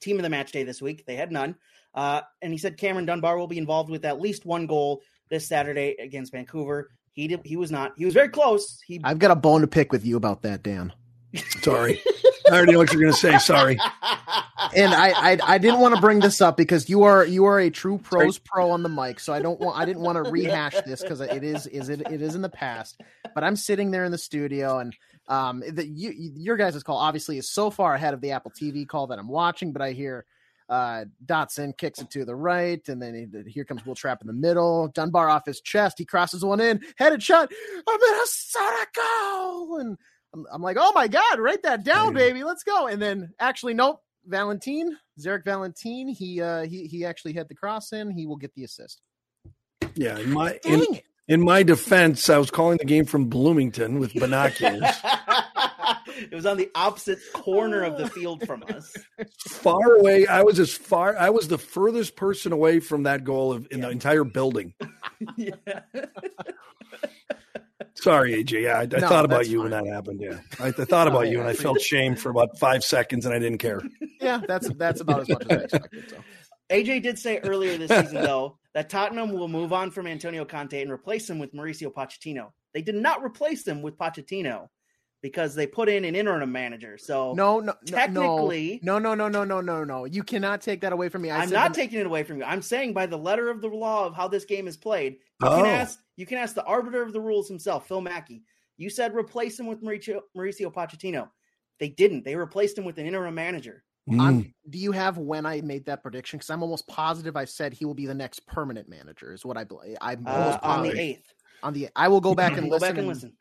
team of the match day this week. They had none. Uh, and he said Cameron Dunbar will be involved with at least one goal this Saturday against Vancouver. He did, he was not. He was very close. He I've got a bone to pick with you about that, Dan. Sorry. I already know what you're going to say. Sorry. And I, I, I didn't want to bring this up because you are you are a true pros pro on the mic, so I don't want I didn't want to rehash this because it is is it it is in the past. But I'm sitting there in the studio and um the you, your guys' call obviously is so far ahead of the Apple TV call that I'm watching, but I hear uh Dotson kicks it to the right, and then he, here comes Wil Trapp in the middle. Dunbar off his chest, he crosses one in, headed shot, I'm in a Minnesota goal, and I'm, I'm like, oh my god, write that down, baby, let's go. And then actually, nope, Valentin, Zarek Valentin, he uh he he actually had the cross in, he will get the assist. Yeah, in my in, in my defense, I was calling the game from Bloomington with binoculars. it was on the opposite corner of the field from us. Far away. I was as far I was the furthest person away from that goal of, in yeah. the entire building. yeah. Sorry, AJ. Yeah, I, I no, thought about you fine. when that happened. Yeah, I, I thought about oh, you, and I felt shame for about five seconds, and I didn't care. Yeah, that's that's about as much as I expected. So. AJ did say earlier this season, though, that Tottenham will move on from Antonio Conte and replace him with Mauricio Pochettino. They did not replace him with Pochettino because they put in an interim manager. So no, no, technically, no, no, no, no, no, no, no. You cannot take that away from me. I am not taking it away from you. I'm saying by the letter of the law of how this game is played, you oh. can ask you can ask the arbiter of the rules himself, Phil Mackey. You said replace him with Mauricio, Mauricio Pochettino. They didn't. They replaced him with an interim manager. Mm. do you have when I made that prediction? Because I'm almost positive I said he will be the next permanent manager. Is what I believe. I'm uh, on the eighth. On the I will go back and go listen back and listen.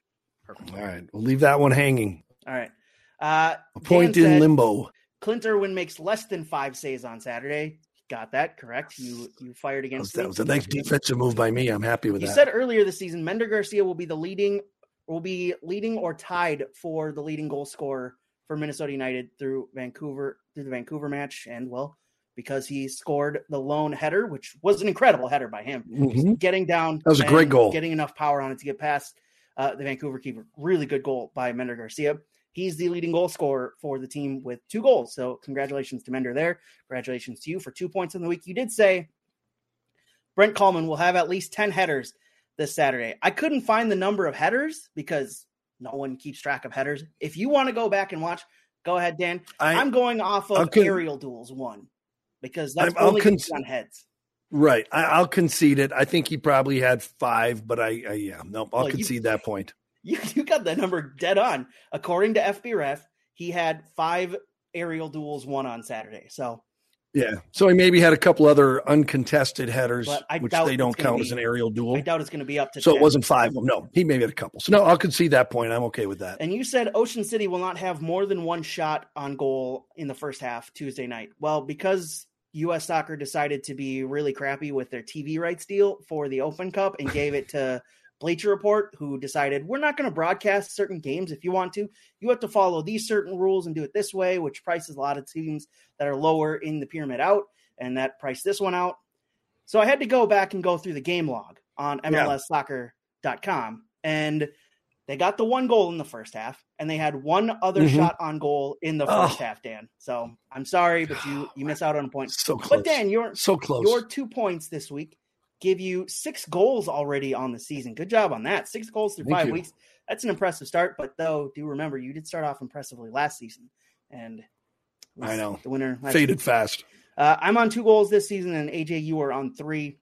Perfect. All right, we'll leave that one hanging. All right. Uh, a point Dan in limbo. Clint Irwin makes less than five saves on Saturday. Got that correct. You you fired against. That was, that was a nice defensive move by me. I'm happy with you that. You said earlier this season, Mender Garcia will be the leading, will be leading or tied for the leading goal scorer for Minnesota United through Vancouver through the Vancouver match, and well, because he scored the lone header, which was an incredible header by him, mm-hmm. getting down. That was a great goal. Getting enough power on it to get past uh, the Vancouver keeper. Really good goal by Mender Garcia. He's the leading goal scorer for the team with two goals. So congratulations to Mender there. Congratulations to you for two points in the week. You did say Brent Kallman will have at least 10 headers this Saturday. I couldn't find the number of headers because no one keeps track of headers. If you want to go back and watch, go ahead, Dan. I, am going off of con- aerial duels one because that's I'm, only con- on heads. Right. I, will concede it. I think he probably had five, but I, I yeah, no, I'll well, concede you, that point. You you got that number dead on. According to FBref, he had five aerial duels won on Saturday. So yeah, so he maybe had a couple other uncontested headers, which they don't count be, as an aerial duel. I doubt it's going to be up to. So 10. it wasn't five of them. No, he maybe had a couple. So no, I'll concede that point. I'm okay with that. And you said Ocean City will not have more than one shot on goal in the first half Tuesday night. Well, because U.S. Soccer decided to be really crappy with their TV rights deal for the Open Cup and gave it to Bleacher Report, who decided we're not going to broadcast certain games. If you want to, you have to follow these certain rules and do it this way, which prices a lot of teams that are lower in the pyramid out, and that priced this one out. So I had to go back and go through the game log on MLSsoccer.com, and they got the one goal in the first half, and they had one other Mhm. shot on goal in the Oh. first half. Dan, so I'm sorry, but you you miss out on a point. So close. But Dan, you're so close. your two points this week give you six goals already on the season. Good job on that. Six goals through Thank five you. weeks. That's an impressive start. But though, do remember you did start off impressively last season, and I know. the winner Faded season. fast. Uh, I'm on two goals this season, and AJ, you are on three.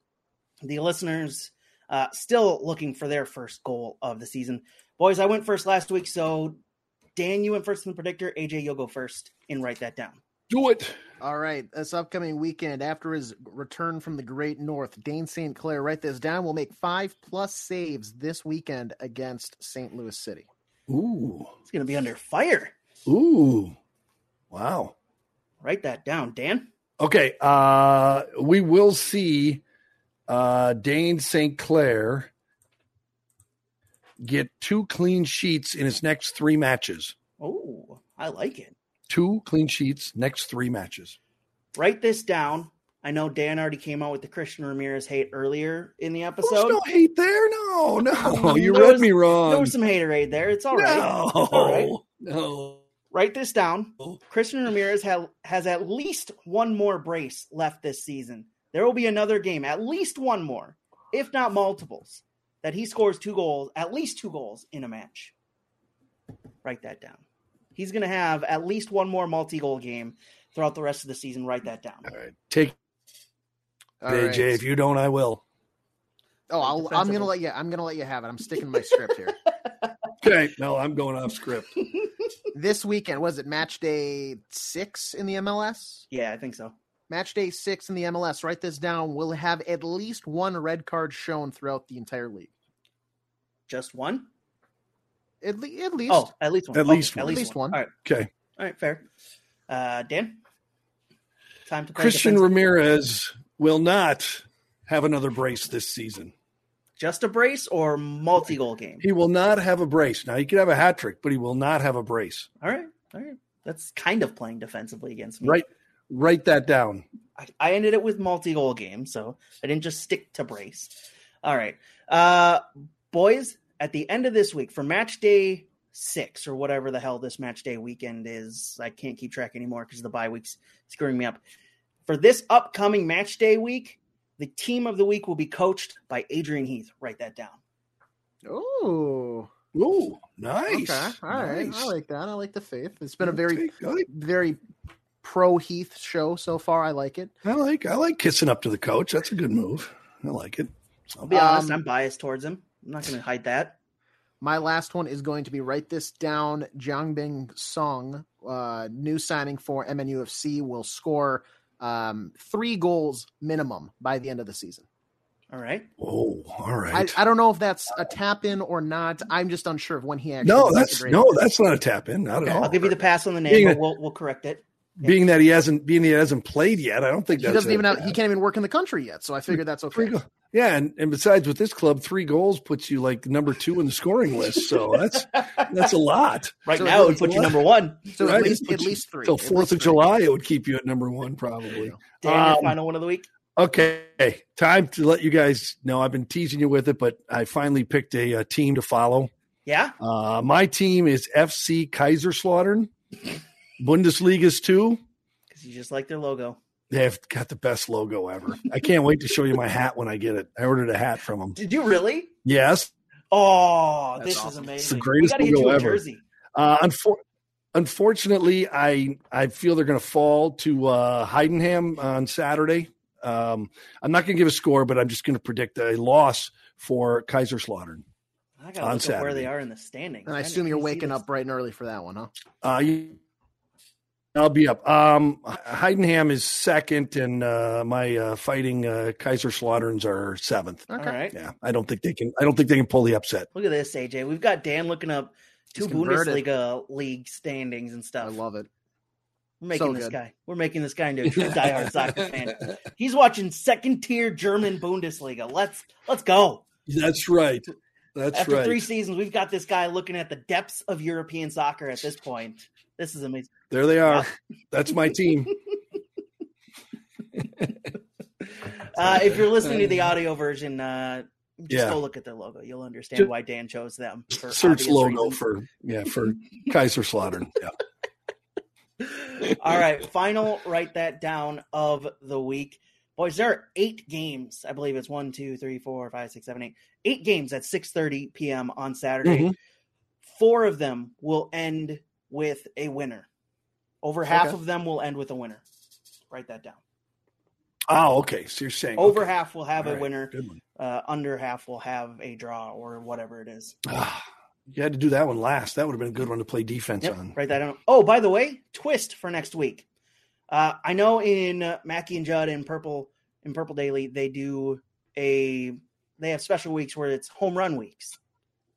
The listeners uh, still looking for their first goal of the season. Boys, I went first last week, so Dan, you went first in the predictor. AJ, you'll go first and write that down. Do it. All right, this upcoming weekend, after his return from the Great North, Dayne St. Clair, write this down, will make five plus saves this weekend against St. Louis City. Ooh. It's going to be under fire. Ooh. Wow. Write that down, Dan. Okay. Uh, we will see uh, Dayne St. Clair get two clean sheets in his next three matches. Oh, I like it. Two clean sheets next three matches. Write this down. I know Dan already came out with the Christian Ramirez hate earlier in the There's episode. no hate there. No, no. You read was- me wrong. There was some haterade there. It's all right. no, It's all right. no. Write this down. Christian Ramirez ha- has at least one more brace left this season. There will be another game, at least one more, if not multiples, that he scores two goals, at least two goals in a match. Write that down. He's going to have at least one more multi goal game throughout the rest of the season. Write that down. All right. Take it, All AJ. right. If you don't, I will. Oh, I'll, I'm gonna let you. I'm gonna let you have it. I'm sticking to my script here. Okay. No, I'm going off script. this weekend was it match day six in the MLS? Yeah, I think so. Match day six in the MLS. Write this down. Will have at least one red card shown throughout the entire league. Just one? At, le- at least. Oh, at least one. At Okay, least one. At least one. one. All right. Okay. All right. Fair. Uh, Dan? Time to Christian. Ramirez will not have another brace this season. Just a brace or multi goal game? He will not have a brace. Now he could have a hat trick, but he will not have a brace. All right. All right. That's kind of playing defensively against me. Right. Write that down. I, I ended it with multi goal game, so I didn't just stick to brace. All right. Uh boys, at the end of this week for match day six or whatever the hell this match day weekend is, I can't keep track anymore because the bye week's screwing me up. For this upcoming match day week, the team of the week will be coached by Adrian Heath. Write that down. Oh. Ooh, nice. Okay. All right. Nice. I like that. I like the faith. It's been a very, very pro Heath show so far. I like it. I like I like kissing up to the coach. That's a good move. I like it. I'll be honest, Um, I'm biased towards him. I'm not going to hide that. My last one is going to be write this down. Jiangbing Song, uh, new signing for MNUFC, will score um, three goals minimum by the end of the season. All right. Oh, all right. I. I don't know if that's a tap in or not. I'm just unsure of when he actually. no, that's no, that's not a tap in. Not Okay. at all. I'll give you the pass on the name, Being but a- we'll, we'll correct it. Being that he hasn't being that he hasn't played yet. I don't think He that's doesn't even have. He can't even work in the country yet. So I figured that's okay. yeah, and, and besides, with this club, three goals puts you like number two in the scoring list. So that's that's a lot. Right So now, it would it's put you number one. So Right, at least at least three. Till Fourth of three. July, it would keep you at number one probably. Dan, your Um, final one of the week. Okay, time to let you guys know. I've been teasing you with it, but I finally picked a, uh team to follow. Yeah. Uh, my team is FC Kaiserslautern, Bundesliga's two. Because you just like their logo. They've got the best logo ever. I can't wait to show you my hat when I get it. I ordered a hat from them. Did you really? Yes. Oh, That's this is amazing. It's the greatest we gotta logo you a ever. jersey. Uh, unfor- unfortunately, I I feel they're going to fall to uh, Heidenheim on Saturday. Um, I'm not going to give a score, but I'm just going to predict a loss for Kaiserslautern. I gotta On look up where they are in the standings. And I didn't assume you're waking up bright and early for that one, huh? Uh, you- I'll be up. Um, Heidenheim is second, and uh, my uh, fighting uh, Kaiserslauterns are seventh. All right. Yeah, I don't think they can. I don't think they can pull the upset. Look at this, AJ. We've got Dan looking up two He's converted. Bundesliga league standings and stuff. I love it. We're making so this good. guy. We're making this guy into a true diehard soccer fan. He's watching second tier German Bundesliga. Let's let's go. That's right. That's After right. three seasons, we've got this guy looking at the depths of European soccer at this point. This is amazing. There they are. That's my team. Uh, if you're listening to the audio version, uh, just Yeah. go look at their logo. You'll understand Just why Dan chose them. For Search logo reasons. for yeah for Kaiser Slaughtern. Yeah. All right, final write that down of the week. Boys, there are eight games. I believe it's one, two, three, four, five, six, seven, eight. Eight games at 6:30 p.m. on Saturday. Mhm. Four of them will end with a winner. Over half Okay. of them will end with a winner. Write that down. Oh, okay. So you're saying Over okay. half will have All a right. winner. Good one. Uh, under half will have a draw or whatever it is. Ah, you had to do that one last. That would have been a good one to play defense Yep, on. write that down. Oh, by the way, twist for next week. Uh, I know in uh, Mackey and Judd in Purple in Purple Daily they do a they have special weeks where it's home run weeks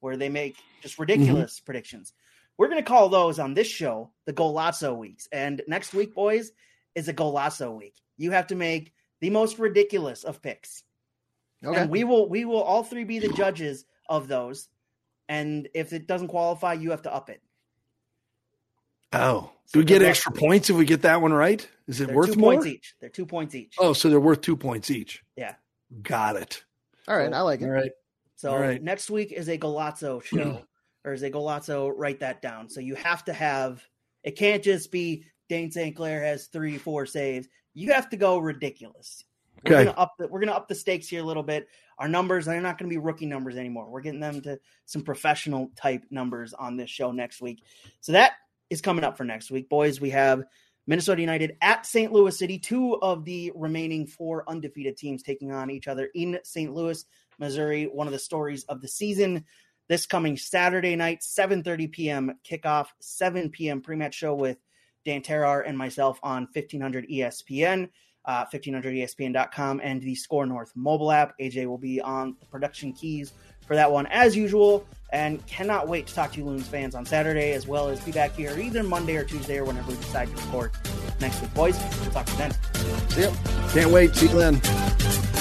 where they make just ridiculous predictions. We're gonna call those on this show the Golazzo weeks, and next week, boys, is a Golazzo week. You have to make the most ridiculous of picks. Okay. And we will we will all three be the judges of those. And if it doesn't qualify, you have to up it. Oh, So do we get good luck. extra points if we get that one right? Is it They're worth two more? points each. They're two points each. Oh, so they're worth two points each. Yeah. Got it. All right, I like it. All right. So all right. next week is a Golazzo show, or is a Golazzo? Write that down. So you have to have. It can't just be Dayne St. Clair has three, four saves. You have to go ridiculous. We're Okay. gonna up the we're gonna up the stakes here a little bit. Our numbers they're not gonna be rookie numbers anymore. We're getting them to some professional type numbers on this show next week. So that is coming up for next week, boys. We have Minnesota United at St. Louis City, two of the remaining four undefeated teams taking on each other in St. Louis, Missouri. One of the stories of the season. This coming Saturday night, 7:30 p.m. kickoff, 7 p.m. pre-match show with Dan Terhaar and myself on 1500 ESPN, uh, 1500ESPN.com, and the SKOR North mobile app. AJ will be on the production keys for that one as usual, and cannot wait to talk to you Loons fans on Saturday, as well as be back here either Monday or Tuesday or whenever we decide to record next week, boys. We'll talk to you then. See ya. Can't wait. See you then.